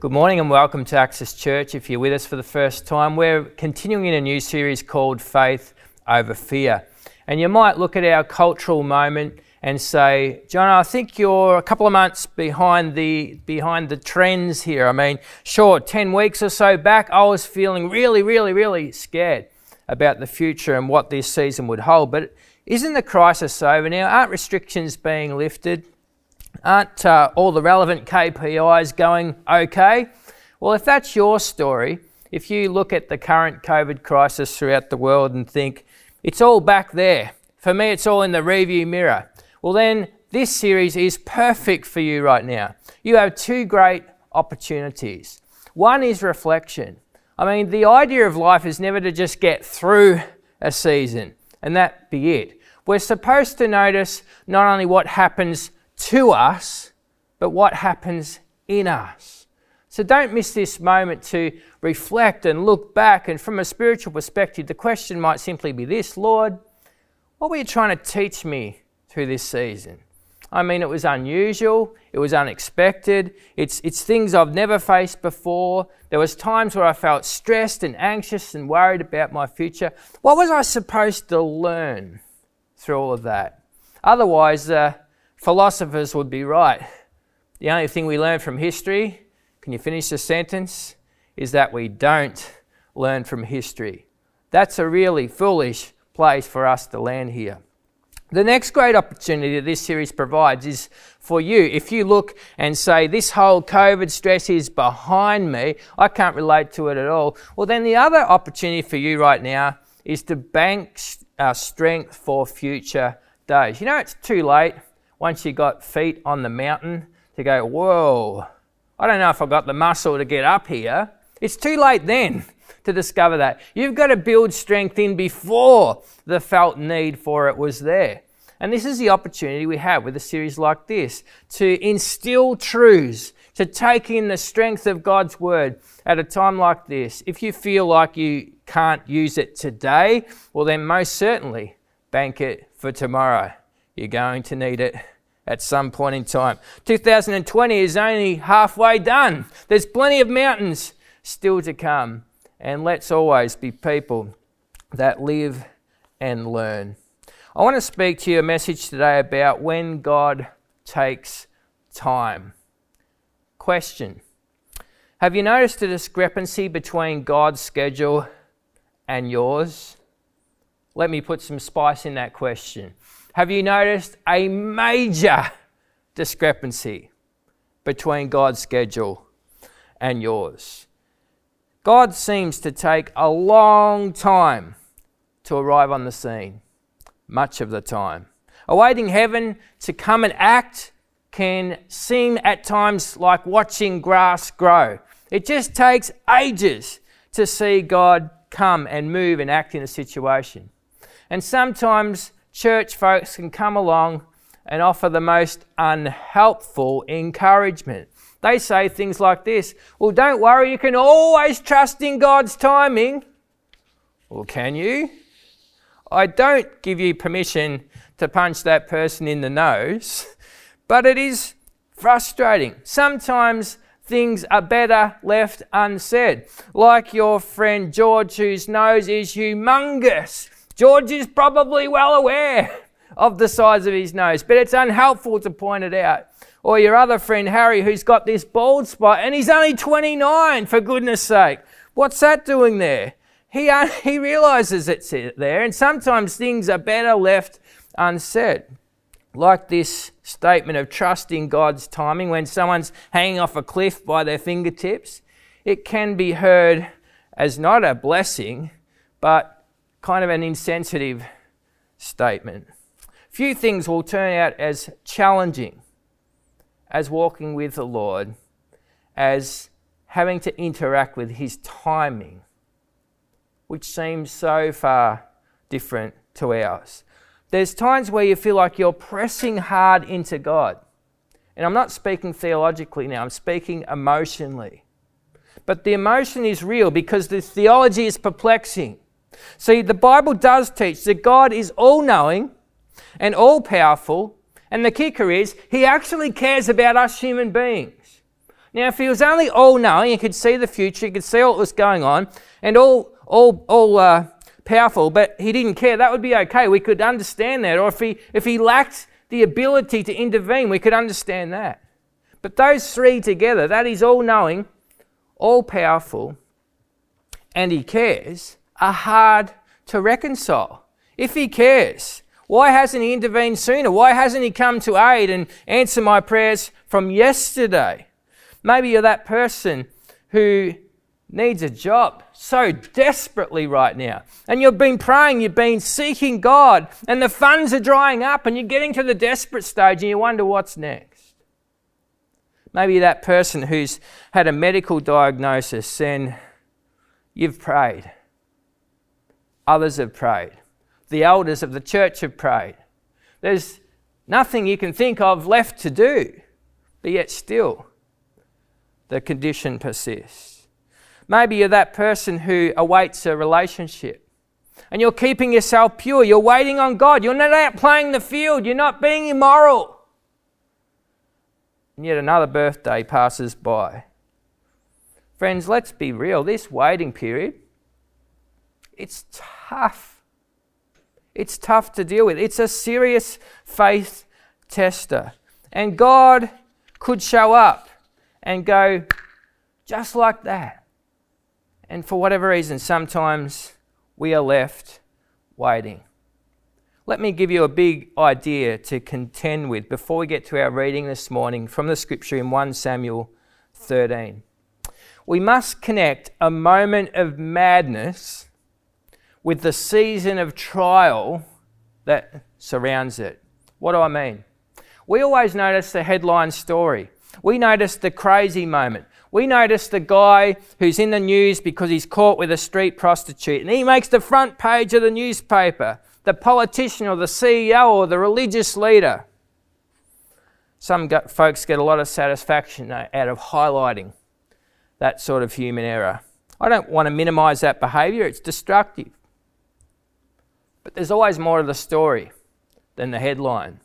Good morning and welcome to Access Church. If you're with us for the first time, we're continuing in a new series called Faith Over Fear. And you might look at our cultural moment and say, John, I think you're a couple of months behind the behind the trends here. I mean, sure, 10 weeks or so back, I was feeling really, really, really scared about the future and what this season would hold. But isn't the crisis over now? Aren't restrictions being lifted? Aren't uh, all the relevant KPIs going okay? Well, if that's your story, if you look at the current COVID crisis throughout the world and think, it's all back there, for me, it's all in the review mirror, well, then this series is perfect for you right now. You have two great opportunities. One is reflection. I mean, the idea of life is never to just get through a season and that be it. We're supposed to notice not only what happens to us, but what happens in us. So don't miss this moment to reflect and look back. And from a spiritual perspective, the question might simply be this Lord, what were you trying to teach me through this season? I mean, it was unusual, it was unexpected, it's, it's things I've never faced before. There was times where I felt stressed and anxious and worried about my future. What was I supposed to learn through all of that? Otherwise, uh, philosophers would be right. The only thing we learn from history, can you finish the sentence, is that we don't learn from history. That's a really foolish place for us to land here. The next great opportunity that this series provides is for you. If you look and say, This whole COVID stress is behind me, I can't relate to it at all, well, then the other opportunity for you right now is to bank uh, strength for future days. You know, it's too late once you got feet on the mountain to go, whoa, I don't know if I've got the muscle to get up here. It's too late then to discover that. You've got to build strength in before the felt need for it was there. And this is the opportunity we have with a series like this to instill truths, to take in the strength of God's word at a time like this. If you feel like you can't use it today, well, then most certainly bank it for tomorrow. You're going to need it at some point in time. 2020 is only halfway done. There's plenty of mountains still to come. And let's always be people that live and learn. I want to speak to you a message today about when God takes time. Question Have you noticed a discrepancy between God's schedule and yours? Let me put some spice in that question. Have you noticed a major discrepancy between God's schedule and yours? God seems to take a long time to arrive on the scene, much of the time. Awaiting heaven to come and act can seem at times like watching grass grow. It just takes ages to see God come and move and act in a situation. And sometimes church folks can come along and offer the most unhelpful encouragement. They say things like this Well, don't worry, you can always trust in God's timing. Well, can you? I don't give you permission to punch that person in the nose, but it is frustrating. Sometimes things are better left unsaid. Like your friend George, whose nose is humongous George is probably well aware of the size of his nose, but it's unhelpful to point it out. Or your other friend Harry, who's got this bald spot and he's only 29, for goodness sake. What's that doing there? He, he realizes it's there, and sometimes things are better left unsaid. Like this statement of trusting God's timing when someone's hanging off a cliff by their fingertips, it can be heard as not a blessing, but kind of an insensitive statement. Few things will turn out as challenging as walking with the Lord, as having to interact with His timing, which seems so far different to ours. There's times where you feel like you're pressing hard into God. And I'm not speaking theologically now, I'm speaking emotionally. But the emotion is real because the theology is perplexing. See, the Bible does teach that God is all knowing and all powerful, and the kicker is, He actually cares about us human beings. Now, if he was only all knowing, he could see the future, he could see what was going on, and all, all, all uh, powerful, but he didn't care, that would be okay. We could understand that. Or if he, if he lacked the ability to intervene, we could understand that. But those three together, that is all knowing, all powerful, and he cares, are hard to reconcile. If he cares, why hasn't he intervened sooner? Why hasn't he come to aid and answer my prayers from yesterday? Maybe you're that person who needs a job so desperately right now. And you've been praying, you've been seeking God, and the funds are drying up, and you're getting to the desperate stage and you wonder what's next. Maybe that person who's had a medical diagnosis and you've prayed. Others have prayed. The elders of the church have prayed. There's nothing you can think of left to do, but yet still the condition persists. Maybe you're that person who awaits a relationship and you're keeping yourself pure. You're waiting on God. You're not out playing the field. You're not being immoral. And yet another birthday passes by. Friends, let's be real. This waiting period, it's tough. It's tough to deal with. It's a serious faith tester. And God could show up and go just like that. And for whatever reason, sometimes we are left waiting. Let me give you a big idea to contend with before we get to our reading this morning from the scripture in 1 Samuel 13. We must connect a moment of madness with the season of trial that surrounds it. What do I mean? We always notice the headline story. We notice the crazy moment. We notice the guy who's in the news because he's caught with a street prostitute and he makes the front page of the newspaper. The politician or the CEO or the religious leader. Some folks get a lot of satisfaction out of highlighting that sort of human error. I don't want to minimize that behavior, it's destructive. But there's always more to the story than the headline.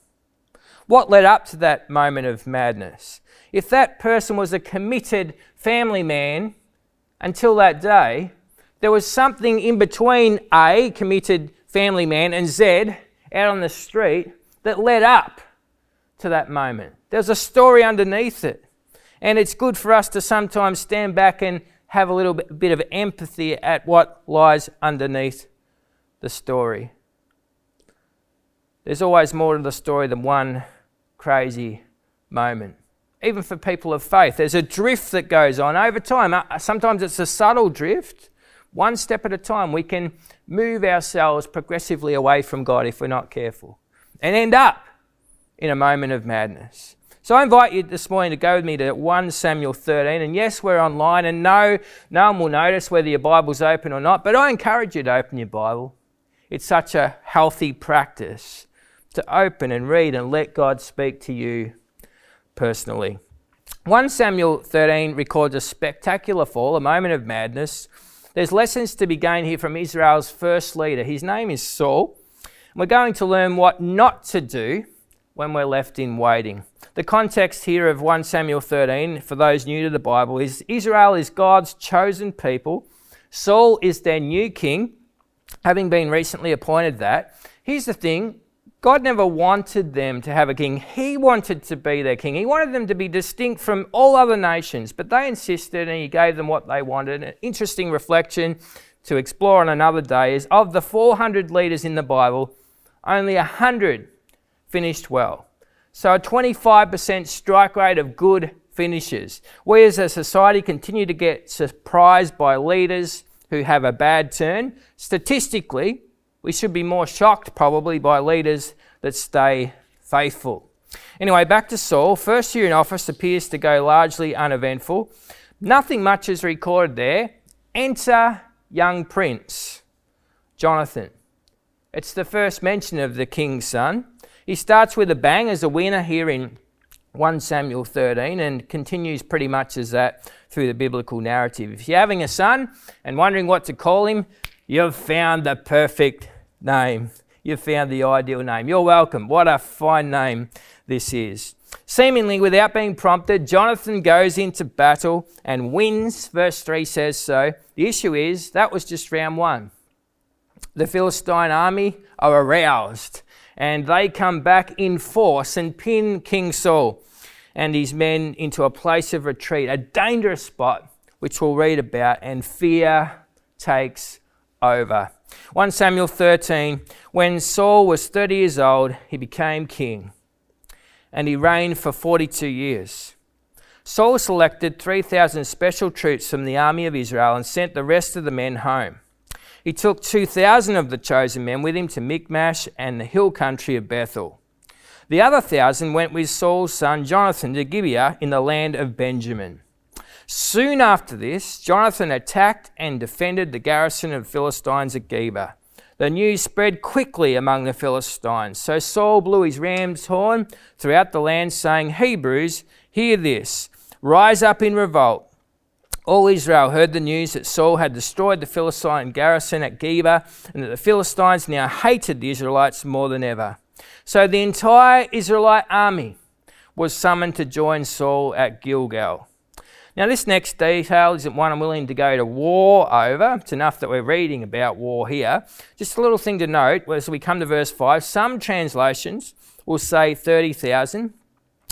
What led up to that moment of madness? if that person was a committed family man until that day, there was something in between A, committed family man, and Z, out on the street, that led up to that moment. There's a story underneath it. And it's good for us to sometimes stand back and have a little bit of empathy at what lies underneath the story. There's always more to the story than one crazy moment even for people of faith. There's a drift that goes on over time. Uh, sometimes it's a subtle drift. One step at a time, we can move ourselves progressively away from God if we're not careful and end up in a moment of madness. So I invite you this morning to go with me to 1 Samuel 13. And yes, we're online, and no, no one will notice whether your Bible's open or not, but I encourage you to open your Bible. It's such a healthy practice to open and read and let God speak to you personally. 1 Samuel 13 records a spectacular fall, a moment of madness. There's lessons to be gained here from Israel's first leader. His name is Saul. We're going to learn what not to do when we're left in waiting. The context here of 1 Samuel 13, for those new to the Bible, is Israel is God's chosen people. Saul is their new king, having been recently appointed that. Here's the thing God never wanted them to have a king. He wanted to be their king. He wanted them to be distinct from all other nations, but they insisted and he gave them what they wanted. An interesting reflection to explore on another day is of the 400 leaders in the Bible, only 100 finished well. So a 25% strike rate of good finishes. We as a society continue to get surprised by leaders who have a bad turn. Statistically, we should be more shocked probably by leaders that stay faithful. Anyway, back to Saul. First year in office appears to go largely uneventful. Nothing much is recorded there. Enter young prince, Jonathan. It's the first mention of the king's son. He starts with a bang as a winner here in 1 Samuel 13 and continues pretty much as that through the biblical narrative. If you're having a son and wondering what to call him, you've found the perfect name. You've found the ideal name. You're welcome. What a fine name this is. Seemingly without being prompted, Jonathan goes into battle and wins. Verse 3 says so. The issue is that was just round one. The Philistine army are aroused and they come back in force and pin King Saul and his men into a place of retreat, a dangerous spot, which we'll read about, and fear takes over. 1 Samuel 13 When Saul was 30 years old, he became king, and he reigned for 42 years. Saul selected 3,000 special troops from the army of Israel and sent the rest of the men home. He took 2,000 of the chosen men with him to Michmash and the hill country of Bethel. The other thousand went with Saul's son Jonathan to Gibeah in the land of Benjamin. Soon after this, Jonathan attacked and defended the garrison of Philistines at Geba. The news spread quickly among the Philistines. So Saul blew his ram's horn throughout the land, saying, Hebrews, hear this. Rise up in revolt. All Israel heard the news that Saul had destroyed the Philistine garrison at Geba and that the Philistines now hated the Israelites more than ever. So the entire Israelite army was summoned to join Saul at Gilgal. Now, this next detail isn't one I'm willing to go to war over. It's enough that we're reading about war here. Just a little thing to note as we come to verse 5 some translations will say 30,000,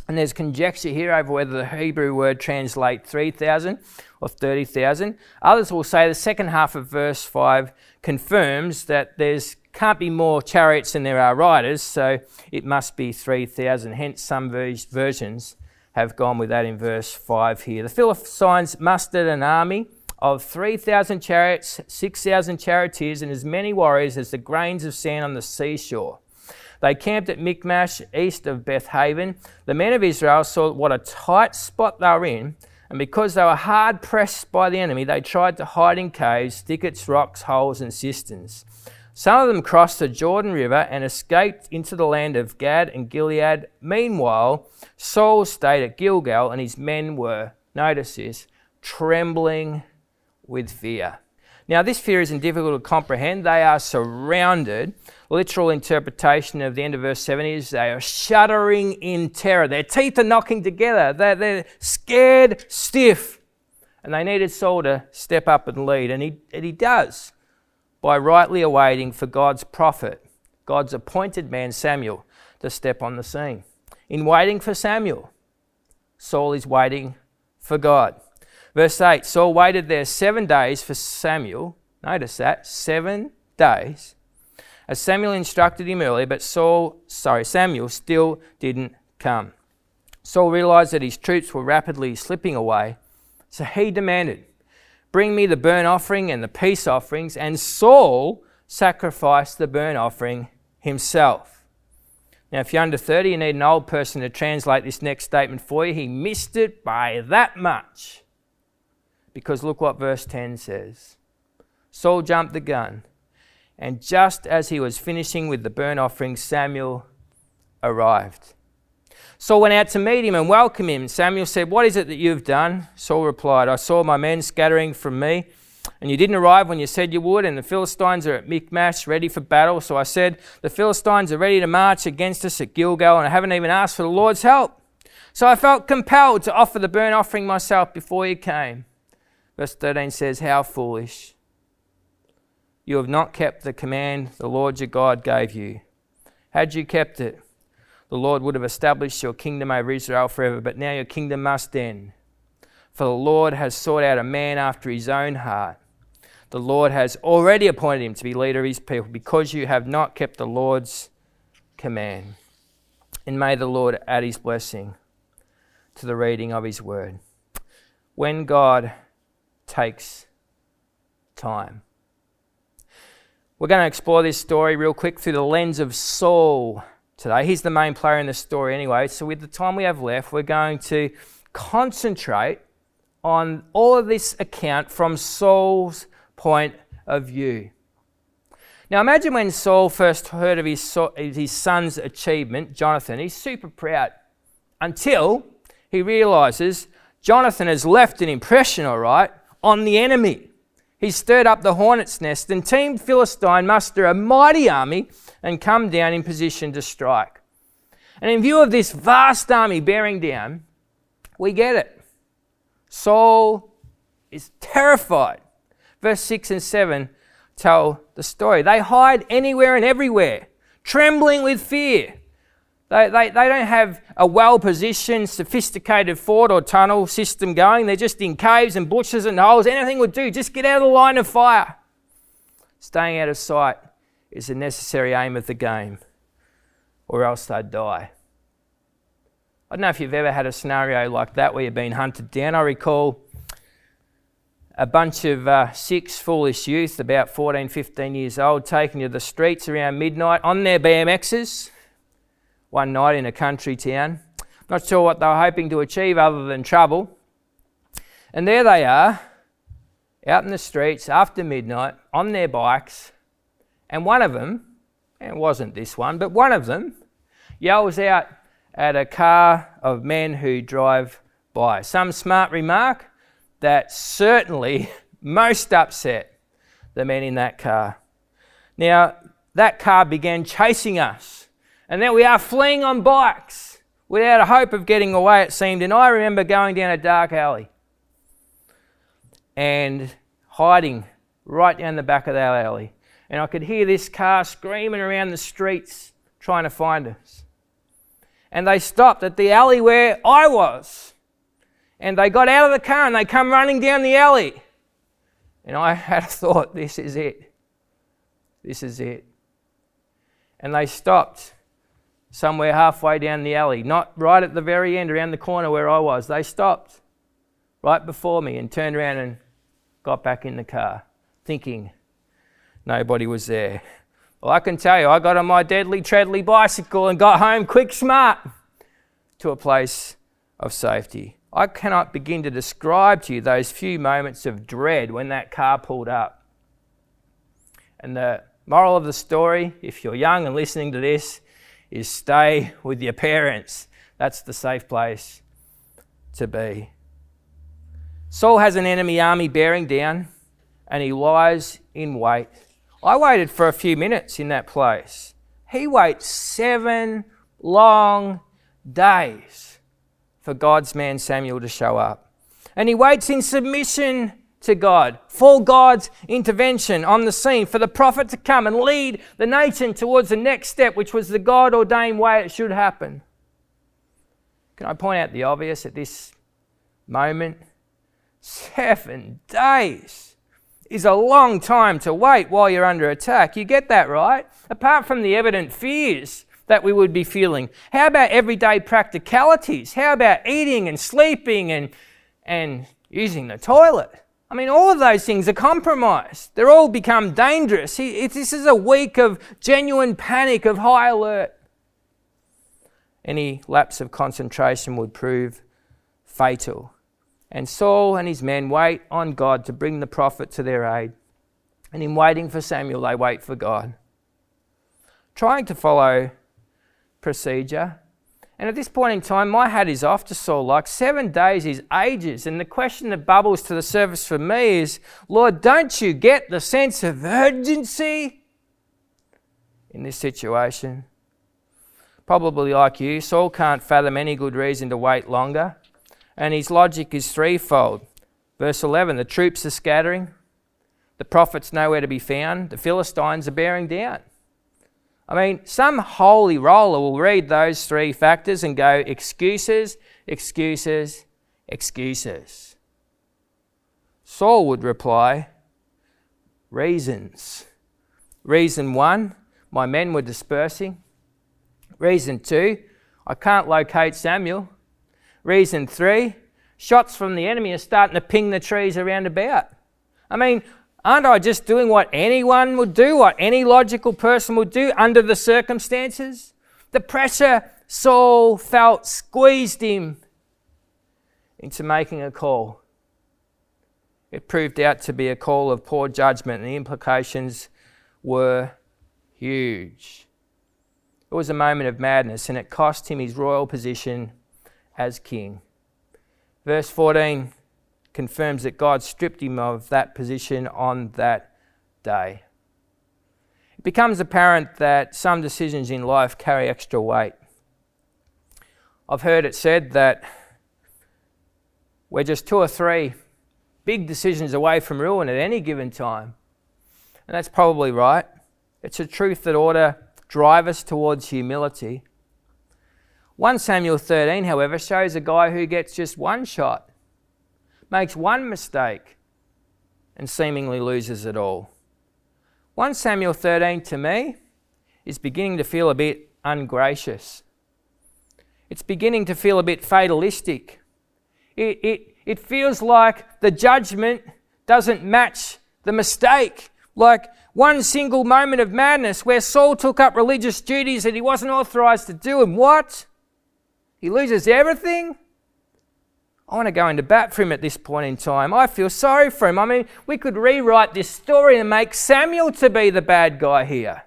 and there's conjecture here over whether the Hebrew word translate 3,000 or 30,000. Others will say the second half of verse 5 confirms that there's can't be more chariots than there are riders, so it must be 3,000. Hence, some versions have gone with that in verse 5 here. The Philistines mustered an army of 3,000 chariots, 6,000 charioteers, and as many warriors as the grains of sand on the seashore. They camped at Michmash, east of Beth Aven. The men of Israel saw what a tight spot they were in, and because they were hard pressed by the enemy, they tried to hide in caves, thickets, rocks, holes, and cisterns. Some of them crossed the Jordan River and escaped into the land of Gad and Gilead. Meanwhile, Saul stayed at Gilgal, and his men were, notice this, trembling with fear. Now, this fear isn't difficult to comprehend. They are surrounded. Literal interpretation of the end of verse 7 is they are shuddering in terror. Their teeth are knocking together. They're, they're scared stiff. And they needed Saul to step up and lead, and he, and he does by rightly awaiting for God's prophet, God's appointed man Samuel, to step on the scene. In waiting for Samuel, Saul is waiting for God. Verse 8 Saul waited there seven days for Samuel. Notice that, seven days. As Samuel instructed him earlier, but Saul, sorry, Samuel still didn't come. Saul realized that his troops were rapidly slipping away, so he demanded, Bring me the burnt offering and the peace offerings. And Saul sacrificed the burnt offering himself. Now, if you're under 30, you need an old person to translate this next statement for you. He missed it by that much. Because look what verse 10 says Saul jumped the gun, and just as he was finishing with the burnt offering, Samuel arrived. Saul went out to meet him and welcome him. Samuel said, What is it that you've done? Saul replied, I saw my men scattering from me, and you didn't arrive when you said you would, and the Philistines are at Michmash ready for battle. So I said, The Philistines are ready to march against us at Gilgal, and I haven't even asked for the Lord's help. So I felt compelled to offer the burnt offering myself before you came. Verse 13 says, How foolish. You have not kept the command the Lord your God gave you. Had you kept it, the Lord would have established your kingdom over Israel forever, but now your kingdom must end. For the Lord has sought out a man after his own heart. The Lord has already appointed him to be leader of his people because you have not kept the Lord's command. And may the Lord add his blessing to the reading of his word. When God takes time. We're going to explore this story real quick through the lens of Saul today. He's the main player in the story anyway. So, with the time we have left, we're going to concentrate on all of this account from Saul's point of view. Now, imagine when Saul first heard of his, his son's achievement, Jonathan, he's super proud until he realizes Jonathan has left an impression, all right, on the enemy. He stirred up the hornet's nest, and Team Philistine muster a mighty army and come down in position to strike. And in view of this vast army bearing down, we get it. Saul is terrified. Verse 6 and 7 tell the story. They hide anywhere and everywhere, trembling with fear. They, they, they don't have a well positioned, sophisticated fort or tunnel system going. They're just in caves and bushes and holes. Anything would do. Just get out of the line of fire. Staying out of sight is a necessary aim of the game, or else they'd die. I don't know if you've ever had a scenario like that where you've been hunted down. I recall a bunch of uh, six foolish youth, about 14, 15 years old, taken to the streets around midnight on their BMXs one night in a country town. Not sure what they were hoping to achieve other than trouble. And there they are, out in the streets after midnight on their bikes. And one of them, and it wasn't this one, but one of them yells out at a car of men who drive by. Some smart remark that certainly most upset the men in that car. Now, that car began chasing us and there we are fleeing on bikes without a hope of getting away, it seemed. And I remember going down a dark alley and hiding right down the back of that alley. And I could hear this car screaming around the streets trying to find us. And they stopped at the alley where I was. And they got out of the car and they come running down the alley. And I had a thought, this is it. This is it. And they stopped somewhere halfway down the alley, not right at the very end, around the corner where I was. They stopped right before me and turned around and got back in the car, thinking nobody was there. Well, I can tell you, I got on my deadly treadly bicycle and got home quick smart to a place of safety. I cannot begin to describe to you those few moments of dread when that car pulled up. And the moral of the story, if you're young and listening to this, is stay with your parents. That's the safe place to be. Saul has an enemy army bearing down and he lies in wait. I waited for a few minutes in that place. He waits seven long days for God's man Samuel to show up. And he waits in submission to God, for God's intervention on the scene, for the prophet to come and lead the nation towards the next step, which was the God ordained way it should happen. Can I point out the obvious at this moment? Seven days is a long time to wait while you're under attack. You get that, right? Apart from the evident fears that we would be feeling, how about everyday practicalities? How about eating and sleeping and, and using the toilet? I mean, all of those things are compromised. They're all become dangerous. this is a week of genuine panic, of high alert. Any lapse of concentration would prove fatal. And Saul and his men wait on God to bring the prophet to their aid. And in waiting for Samuel, they wait for God. Trying to follow procedure, and at this point in time, my hat is off to Saul. Like seven days is ages. And the question that bubbles to the surface for me is Lord, don't you get the sense of urgency in this situation? Probably like you, Saul can't fathom any good reason to wait longer. And his logic is threefold. Verse 11 the troops are scattering, the prophet's nowhere to be found, the Philistines are bearing down. I mean, some holy roller will read those three factors and go excuses, excuses, excuses. Saul would reply, reasons. Reason one, my men were dispersing. Reason two, I can't locate Samuel. Reason three, shots from the enemy are starting to ping the trees around about. I mean, Aren't I just doing what anyone would do, what any logical person would do under the circumstances? The pressure Saul felt squeezed him into making a call. It proved out to be a call of poor judgment, and the implications were huge. It was a moment of madness, and it cost him his royal position as king. Verse 14 confirms that God stripped him of that position on that day. It becomes apparent that some decisions in life carry extra weight. I've heard it said that we're just two or three big decisions away from ruin at any given time. And that's probably right. It's a truth that ought to drive us towards humility. 1 Samuel 13, however, shows a guy who gets just one shot, makes one mistake, and seemingly loses it all. 1 Samuel 13 to me is beginning to feel a bit ungracious. It's beginning to feel a bit fatalistic. It, it, it feels like the judgment doesn't match the mistake. Like one single moment of madness where Saul took up religious duties that he wasn't authorized to do, and what? He loses everything? I want to go into bat for him at this point in time. I feel sorry for him. I mean, we could rewrite this story and make Samuel to be the bad guy here.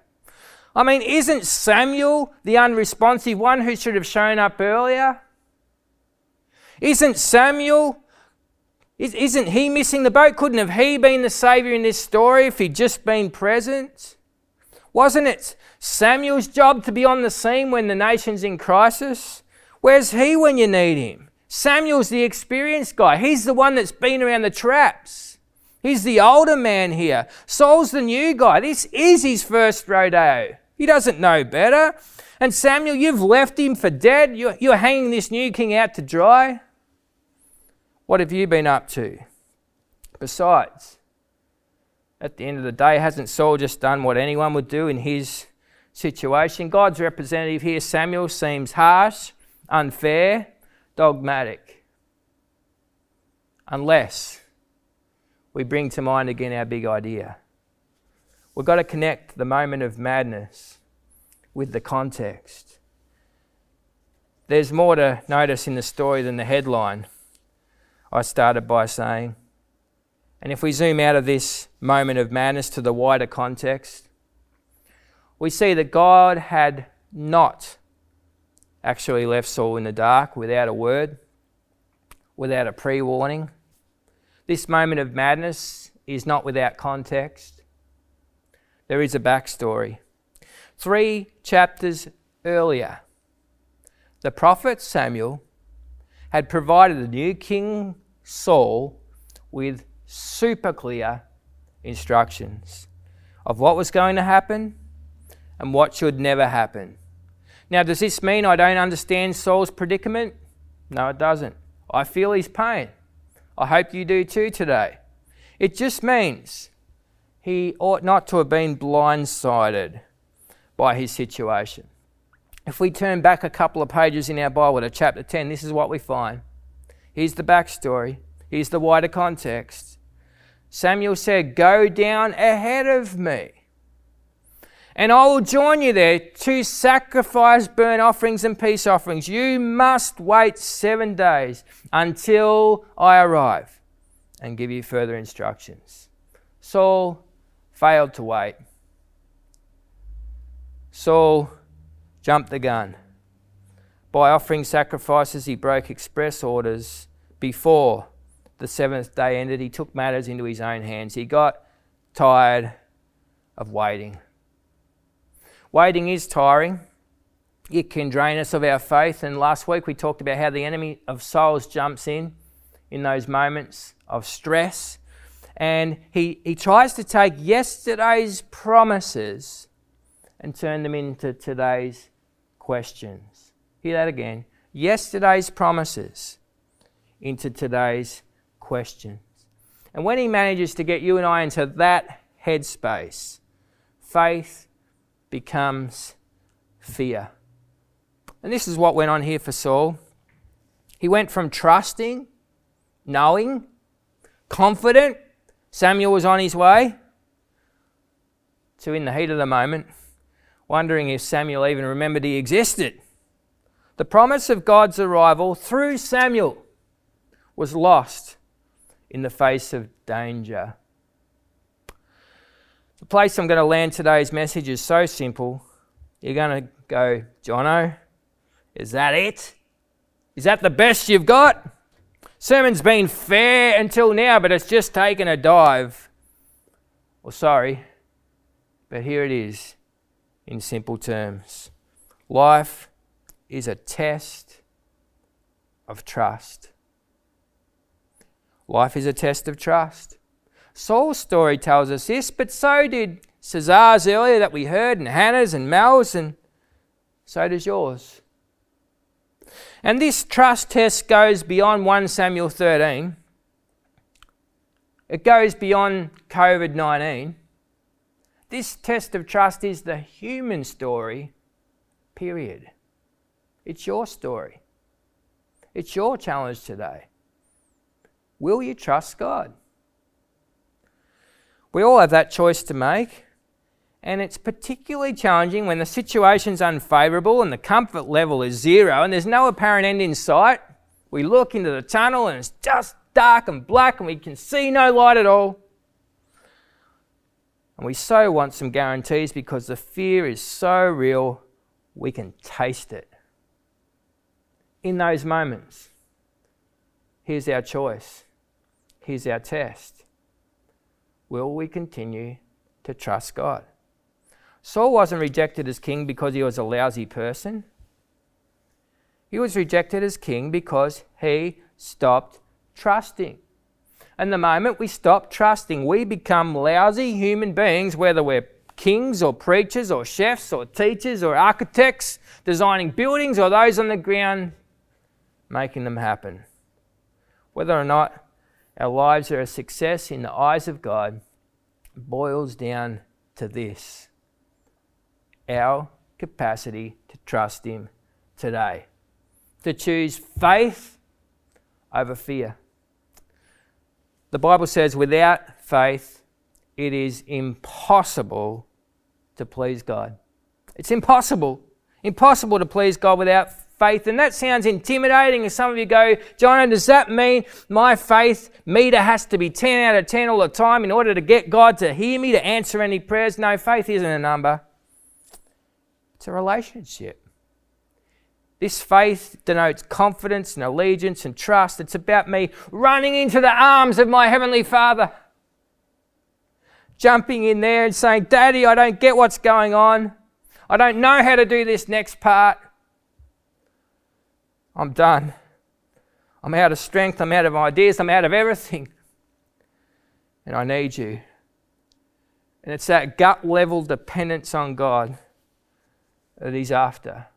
I mean, isn't Samuel the unresponsive one who should have shown up earlier? Isn't Samuel, isn't he missing the boat? Couldn't have he been the Saviour in this story if he'd just been present? Wasn't it Samuel's job to be on the scene when the nation's in crisis? Where's he when you need him? Samuel's the experienced guy. He's the one that's been around the traps. He's the older man here. Saul's the new guy. This is his first rodeo. He doesn't know better. And Samuel, you've left him for dead. You're, you're hanging this new king out to dry. What have you been up to? Besides, at the end of the day, hasn't Saul just done what anyone would do in his situation? God's representative here, Samuel, seems harsh, unfair, dogmatic. Unless we bring to mind again our big idea. We've got to connect the moment of madness with the context. There's more to notice in the story than the headline. I started by saying. And if we zoom out of this moment of madness to the wider context, we see that God had not actually left Saul in the dark without a word, without a pre warning. This moment of madness is not without context. There is a backstory. Three chapters earlier, the prophet Samuel had provided the new king Saul with super clear instructions of what was going to happen and what should never happen. Now, does this mean I don't understand Saul's predicament? No, it doesn't. I feel his pain. I hope you do too today. It just means he ought not to have been blindsided by his situation. If we turn back a couple of pages in our Bible to chapter 10, this is what we find. Here's the backstory, here's the wider context. Samuel said, Go down ahead of me, and I will join you there to sacrifice burnt offerings and peace offerings. You must wait seven days until I arrive and give you further instructions. Saul failed to wait. Saul jumped the gun. By offering sacrifices, he broke express orders before the seventh day ended. He took matters into his own hands. He got tired of waiting. Waiting is tiring. It can drain us of our faith. And last week we talked about how the enemy of souls jumps in in those moments of stress. And he, he tries to take yesterday's promises and turn them into today's questions. Hear that again. Yesterday's promises into today's questions. And when he manages to get you and I into that headspace, faith becomes fear. And this is what went on here for Saul. He went from trusting, knowing, confident, Samuel was on his way, to in the heat of the moment, wondering if Samuel even remembered he existed. The promise of God's arrival through Samuel was lost in the face of danger. The place I'm going to land today's message is so simple. You're going to go, Jono, is that it? Is that the best you've got? Sermon's been fair until now, but it's just taken a dive. Well, sorry, but here it is in simple terms. Life is a test of trust. Life is a test of trust. Saul's story tells us this, but so did Cesar's earlier that we heard, and Hannah's and Mel's, and so does yours. And this trust test goes beyond 1 Samuel 13. It goes beyond COVID 19. This test of trust is the human story, period. It's your story. It's your challenge today. Will you trust God? We all have that choice to make, and it's particularly challenging when the situation's unfavourable and the comfort level is zero and there's no apparent end in sight. We look into the tunnel and it's just dark and black and we can see no light at all. And we so want some guarantees because the fear is so real, we can taste it. In those moments, here's our choice. Here's our test. Will we continue to trust God? Saul wasn't rejected as king because he was a lousy person. He was rejected as king because he stopped trusting. And the moment we stop trusting, we become lousy human beings, whether we're kings or preachers or chefs or teachers or architects, designing buildings or those on the ground making them happen. Whether or not our lives are a success in the eyes of God boils down to this our capacity to trust Him today, to choose faith over fear. The Bible says, without faith, it is impossible to please God. It's impossible. Impossible to please God without faith. And that sounds intimidating. And some of you go, John, does that mean my faith meter has to be 10 out of 10 all the time in order to get God to hear me, to answer any prayers? No, faith isn't a number, it's a relationship. This faith denotes confidence and allegiance and trust. It's about me running into the arms of my Heavenly Father, jumping in there and saying, Daddy, I don't get what's going on. I don't know how to do this next part. I'm done. I'm out of strength. I'm out of ideas. I'm out of everything. And I need you. And it's that gut level dependence on God that He's after.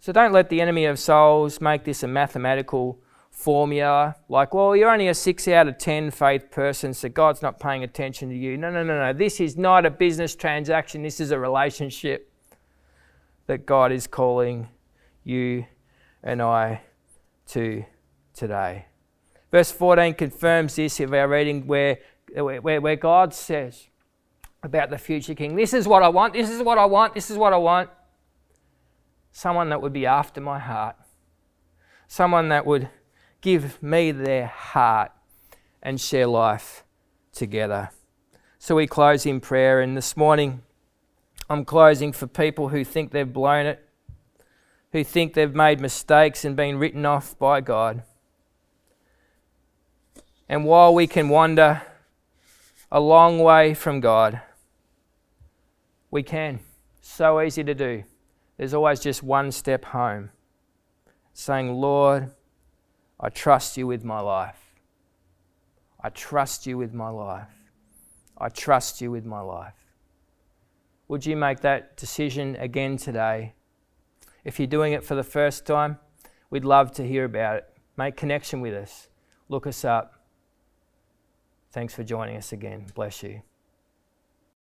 So don't let the enemy of souls make this a mathematical formula like, well, you're only a six out of ten faith person, so God's not paying attention to you. No, no, no, no. This is not a business transaction. This is a relationship that God is calling you and I to today. Verse 14 confirms this of our reading where, where, where God says about the future king, This is what I want, this is what I want, this is what I want. Someone that would be after my heart, someone that would give me their heart and share life together. So we close in prayer, and this morning I'm closing for people who think they've blown it who think they've made mistakes and been written off by God. And while we can wander a long way from God, we can. So easy to do. There's always just one step home saying, Lord, I trust you with my life. I trust you with my life. I trust you with my life. Would you make that decision again today? If you're doing it for the first time, we'd love to hear about it. Make connection with us. Look us up. Thanks for joining us again. Bless you.